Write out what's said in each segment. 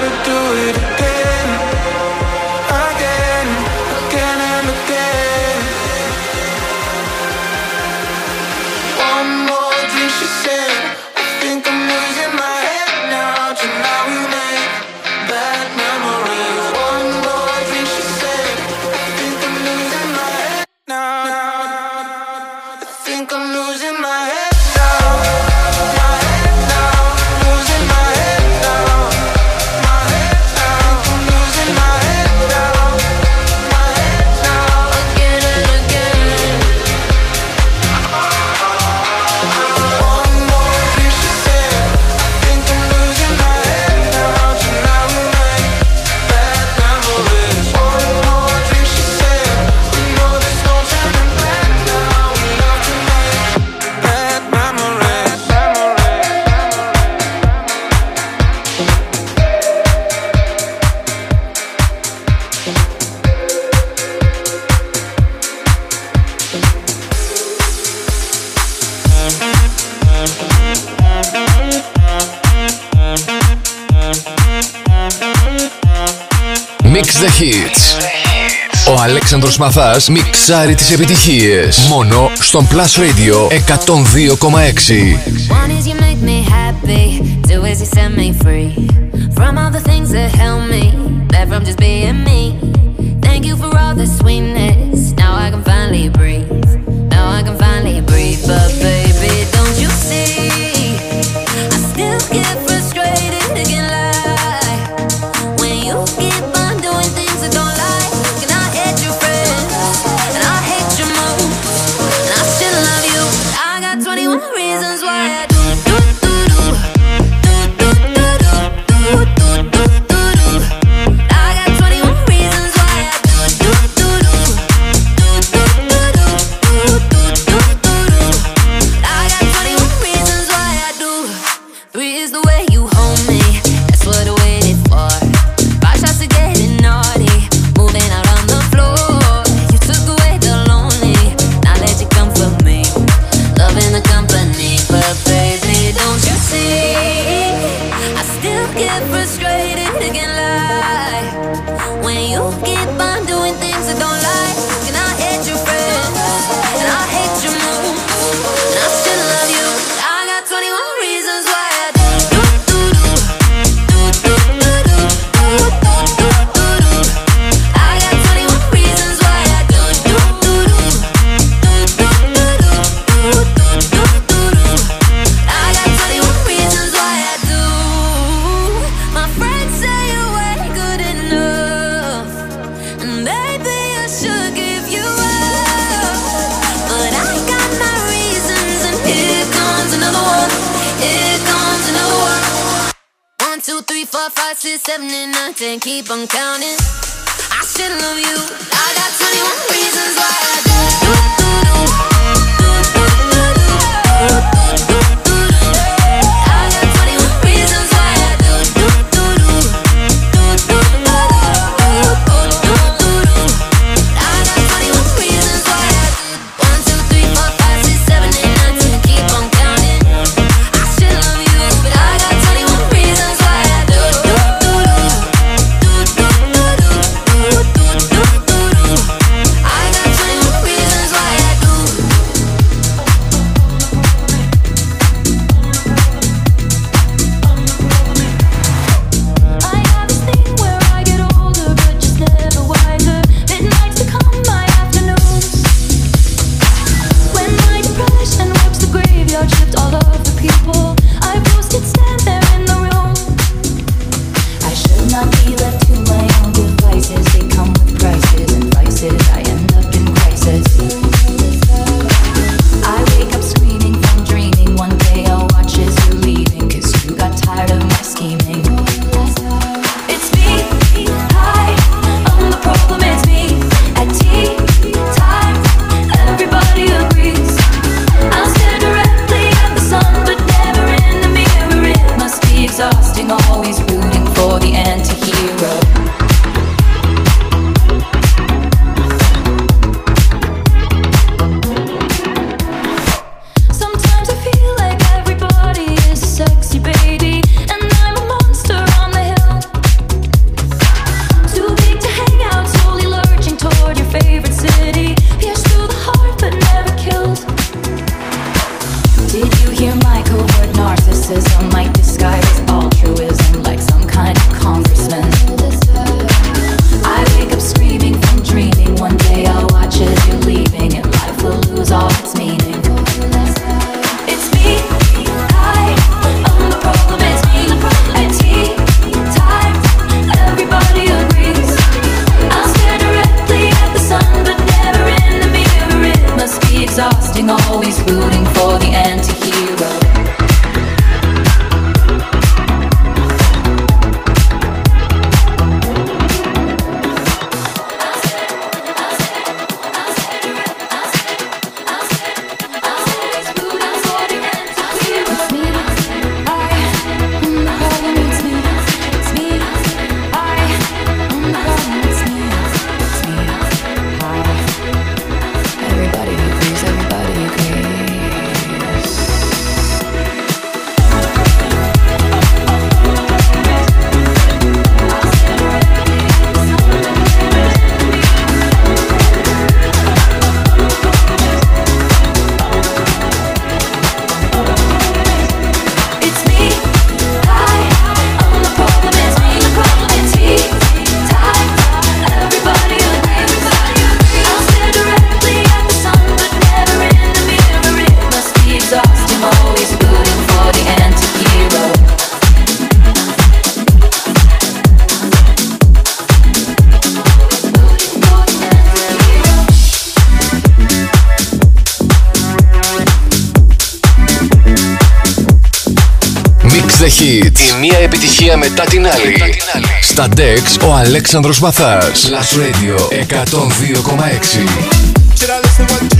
To do it again, Μαθά μιξάρει τι επιτυχίε. Μόνο στον Plus Radio 102,6. Thank you for all the sweetness. Now I can finally breathe. Now I can finally breathe. But Αλέξανδρος Bazas, Plus Radio 102,6 Should I listen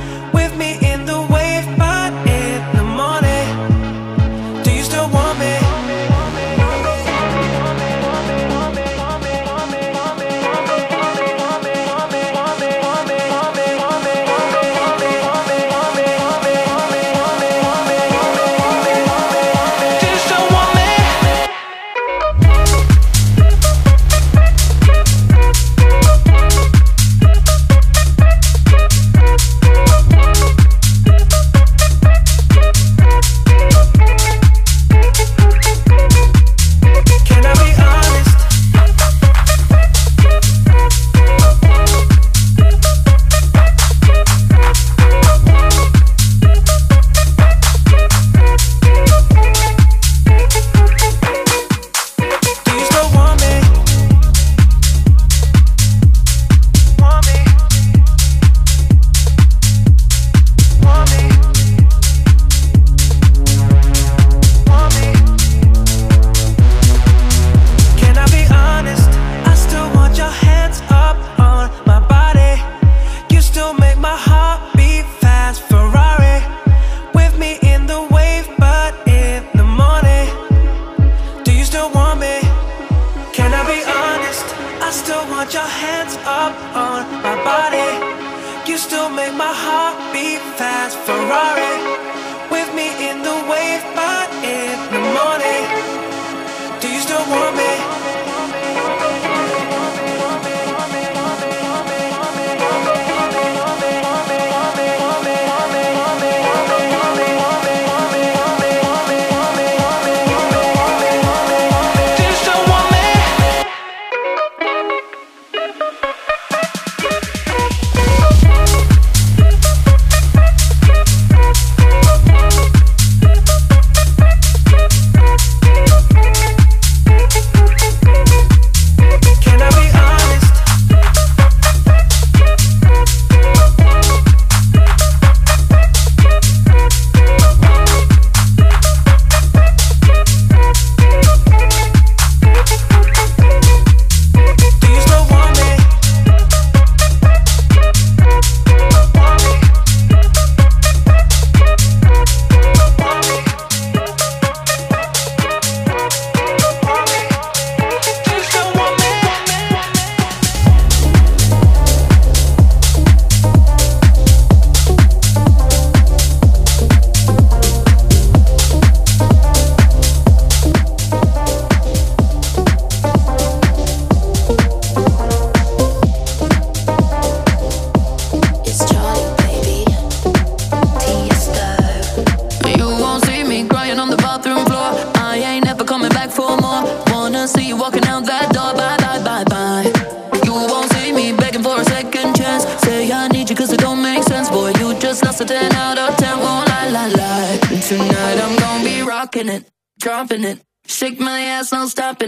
You still make my heart beat fast. Ferrari with me in the wave, but in the morning. Do you still want me?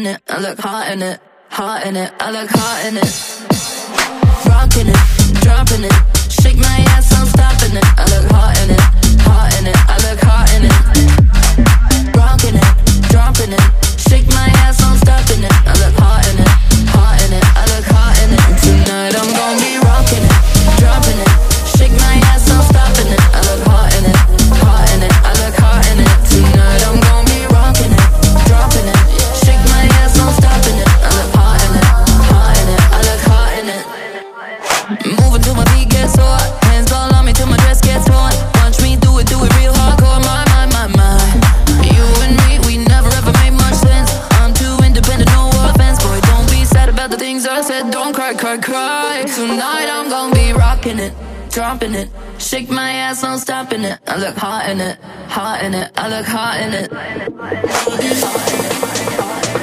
in it, I look hot in it, hot in it, I look hot in it. Rocking it, dropping it, shake my ass, I'm stopping it. I look hot in it, hot in it, I look hot in it. Rocking it, dropping it, shake my ass, I'm stopping it. I look hot in it, hot in it, I look hot in it. Tonight I'm gonna be rocking it, dropping it, shake my ass, I'm stopping it. I look hot in it, hot in it, I look hot in it. stomping it. Shake my ass, no stopping it. I look hot in it, hot in it. I look. Hot in it, hot in it, hot in it.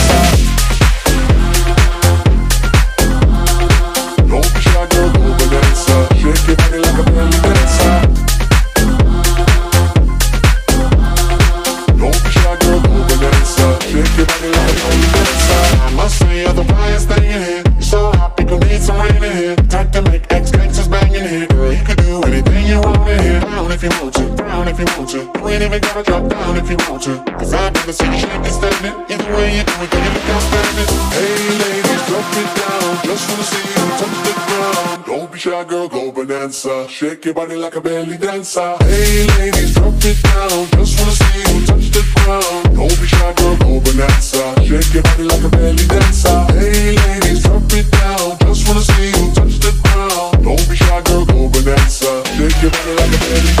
Gotta drop down if you want to. Cause I've never seen you shaking standing. Either way you do it, girl, you look outstanding. Hey, ladies, drop it down. Just wanna see you touch the ground. Don't be shy, girl, go bonanza. Shake your body like a belly dancer. Hey, ladies, drop it down. Just wanna see you touch the ground. Don't be shy, girl, go bonanza. Shake your body like a belly dancer. Hey, ladies, drop it down. Just wanna see you touch the ground. Don't be shy, girl, go bonanza. Shake your body like a belly dancer.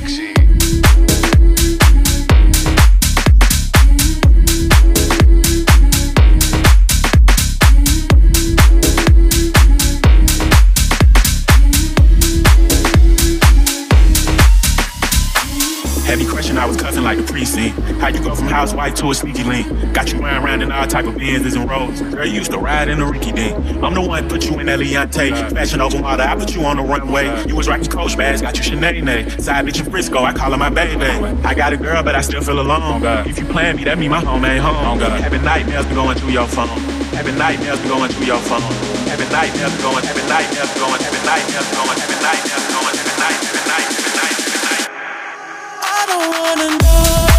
Like the precinct. How you go from housewife to a sneaky link? Got you riding around in all type of Benzes and rolls. Girl, you used to ride in a Ricky Dink. I'm the one put you in Eliante. Fashion over model, I put you on the runway. You was rocking Coach bags, got you Sinead. Side bitch in Frisco, I call her my baby. I got a girl, but I still feel alone. If you plan me, that mean my home ain't home. Having nightmares be going through your phone. Having nightmares be going through your phone. Having nightmares be going, having nightmares be going, having nightmares be going, having nightmares wanna know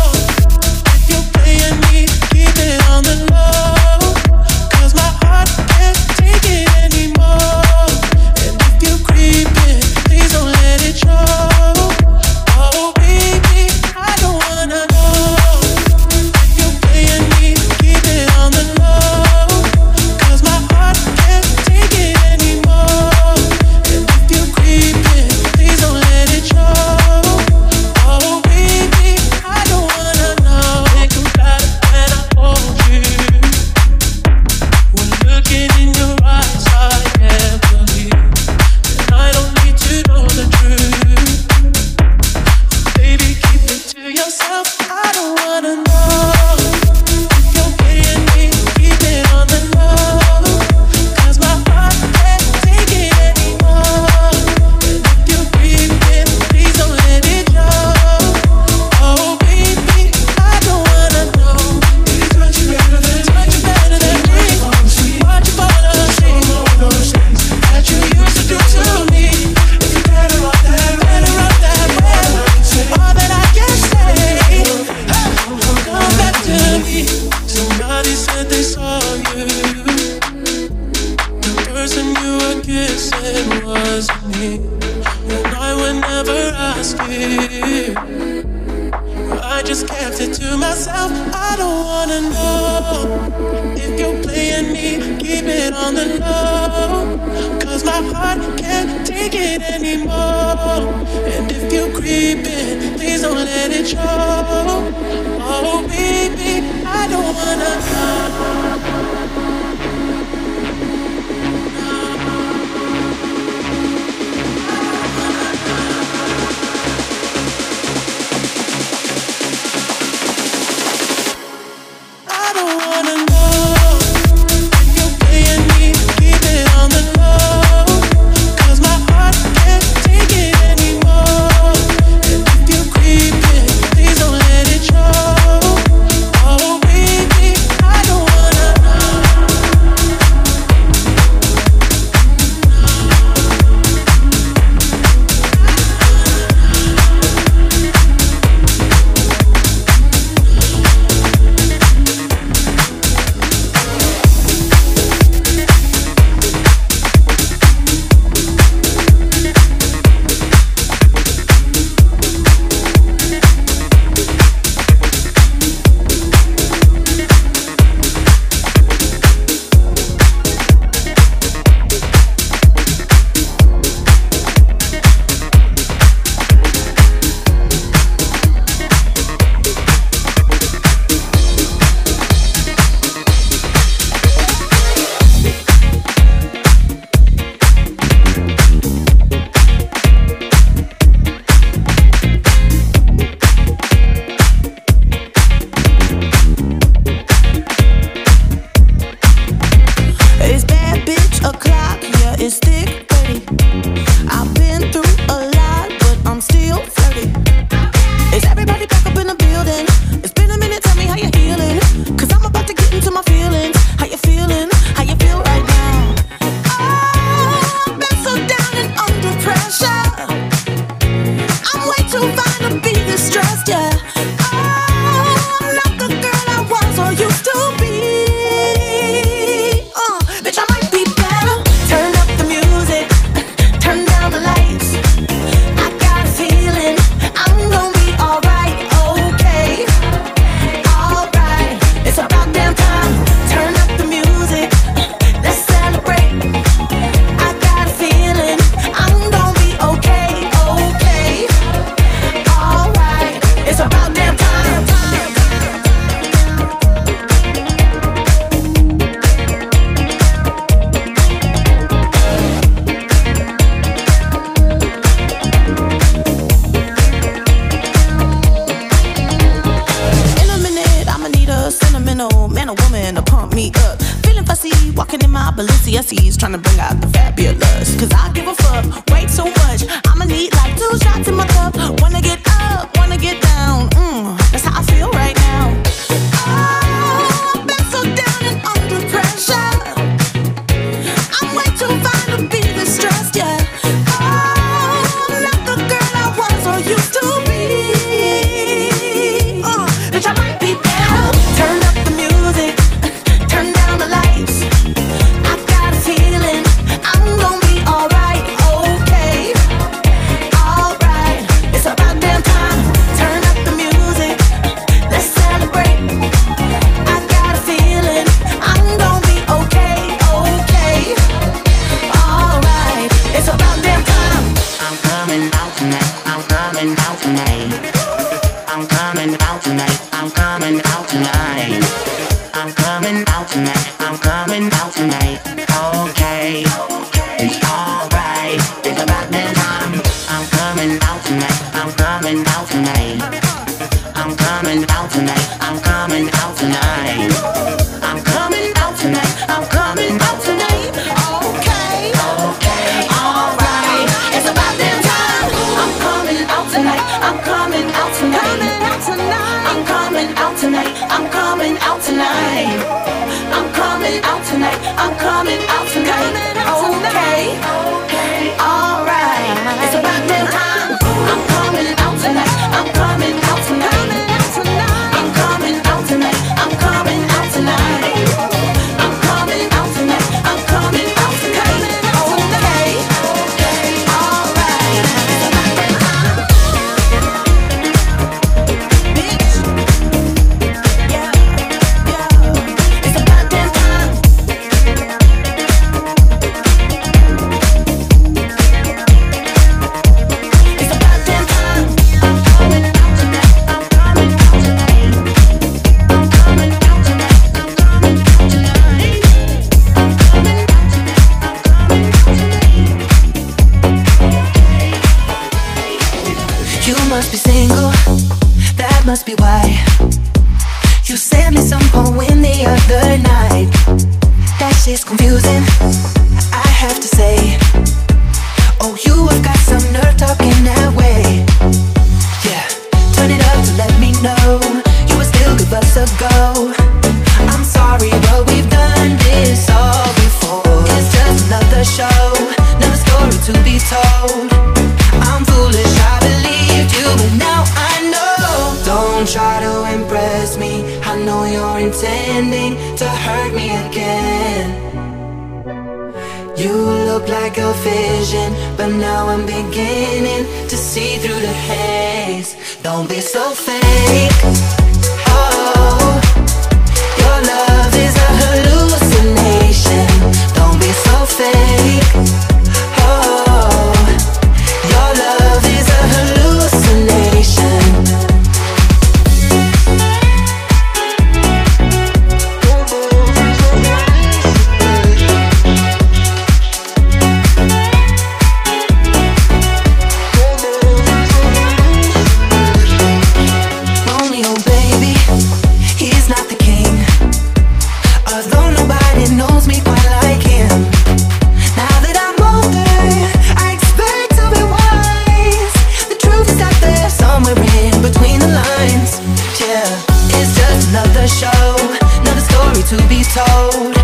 to be told.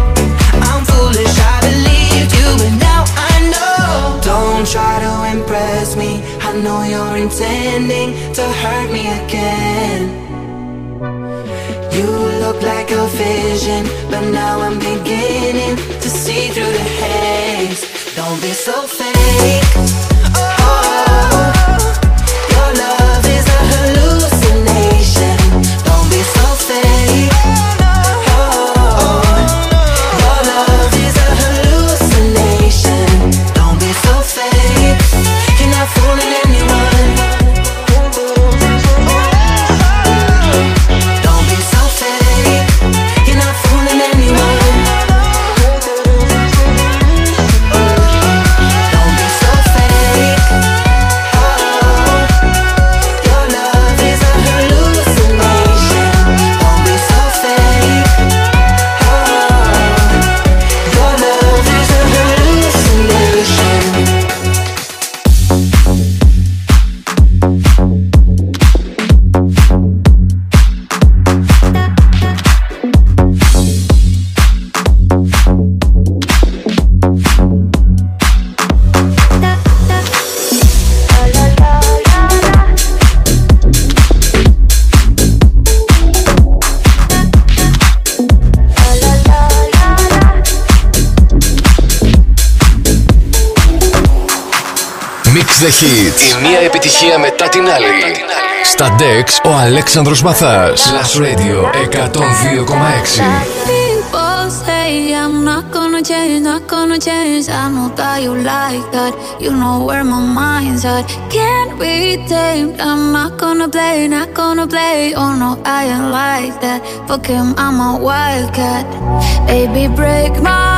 I'm foolish, I believed you but now I know. Don't try to impress me. I know you're intending to hurt me again. You look like a vision But now I'm beginning to see through the haze. Don't be so fake. μία επιτυχία μετά την άλλη. Στα DEX ο Αλέξανδρος Μαθάς. Last Radio 102,6. say I'm not gonna change, not gonna change. I know that you like that. You know where my mind's at. Can't be tamed. I'm not gonna play, not gonna play. Oh no, I ain't like that. Fuck him, I'm a wildcat. Baby, break my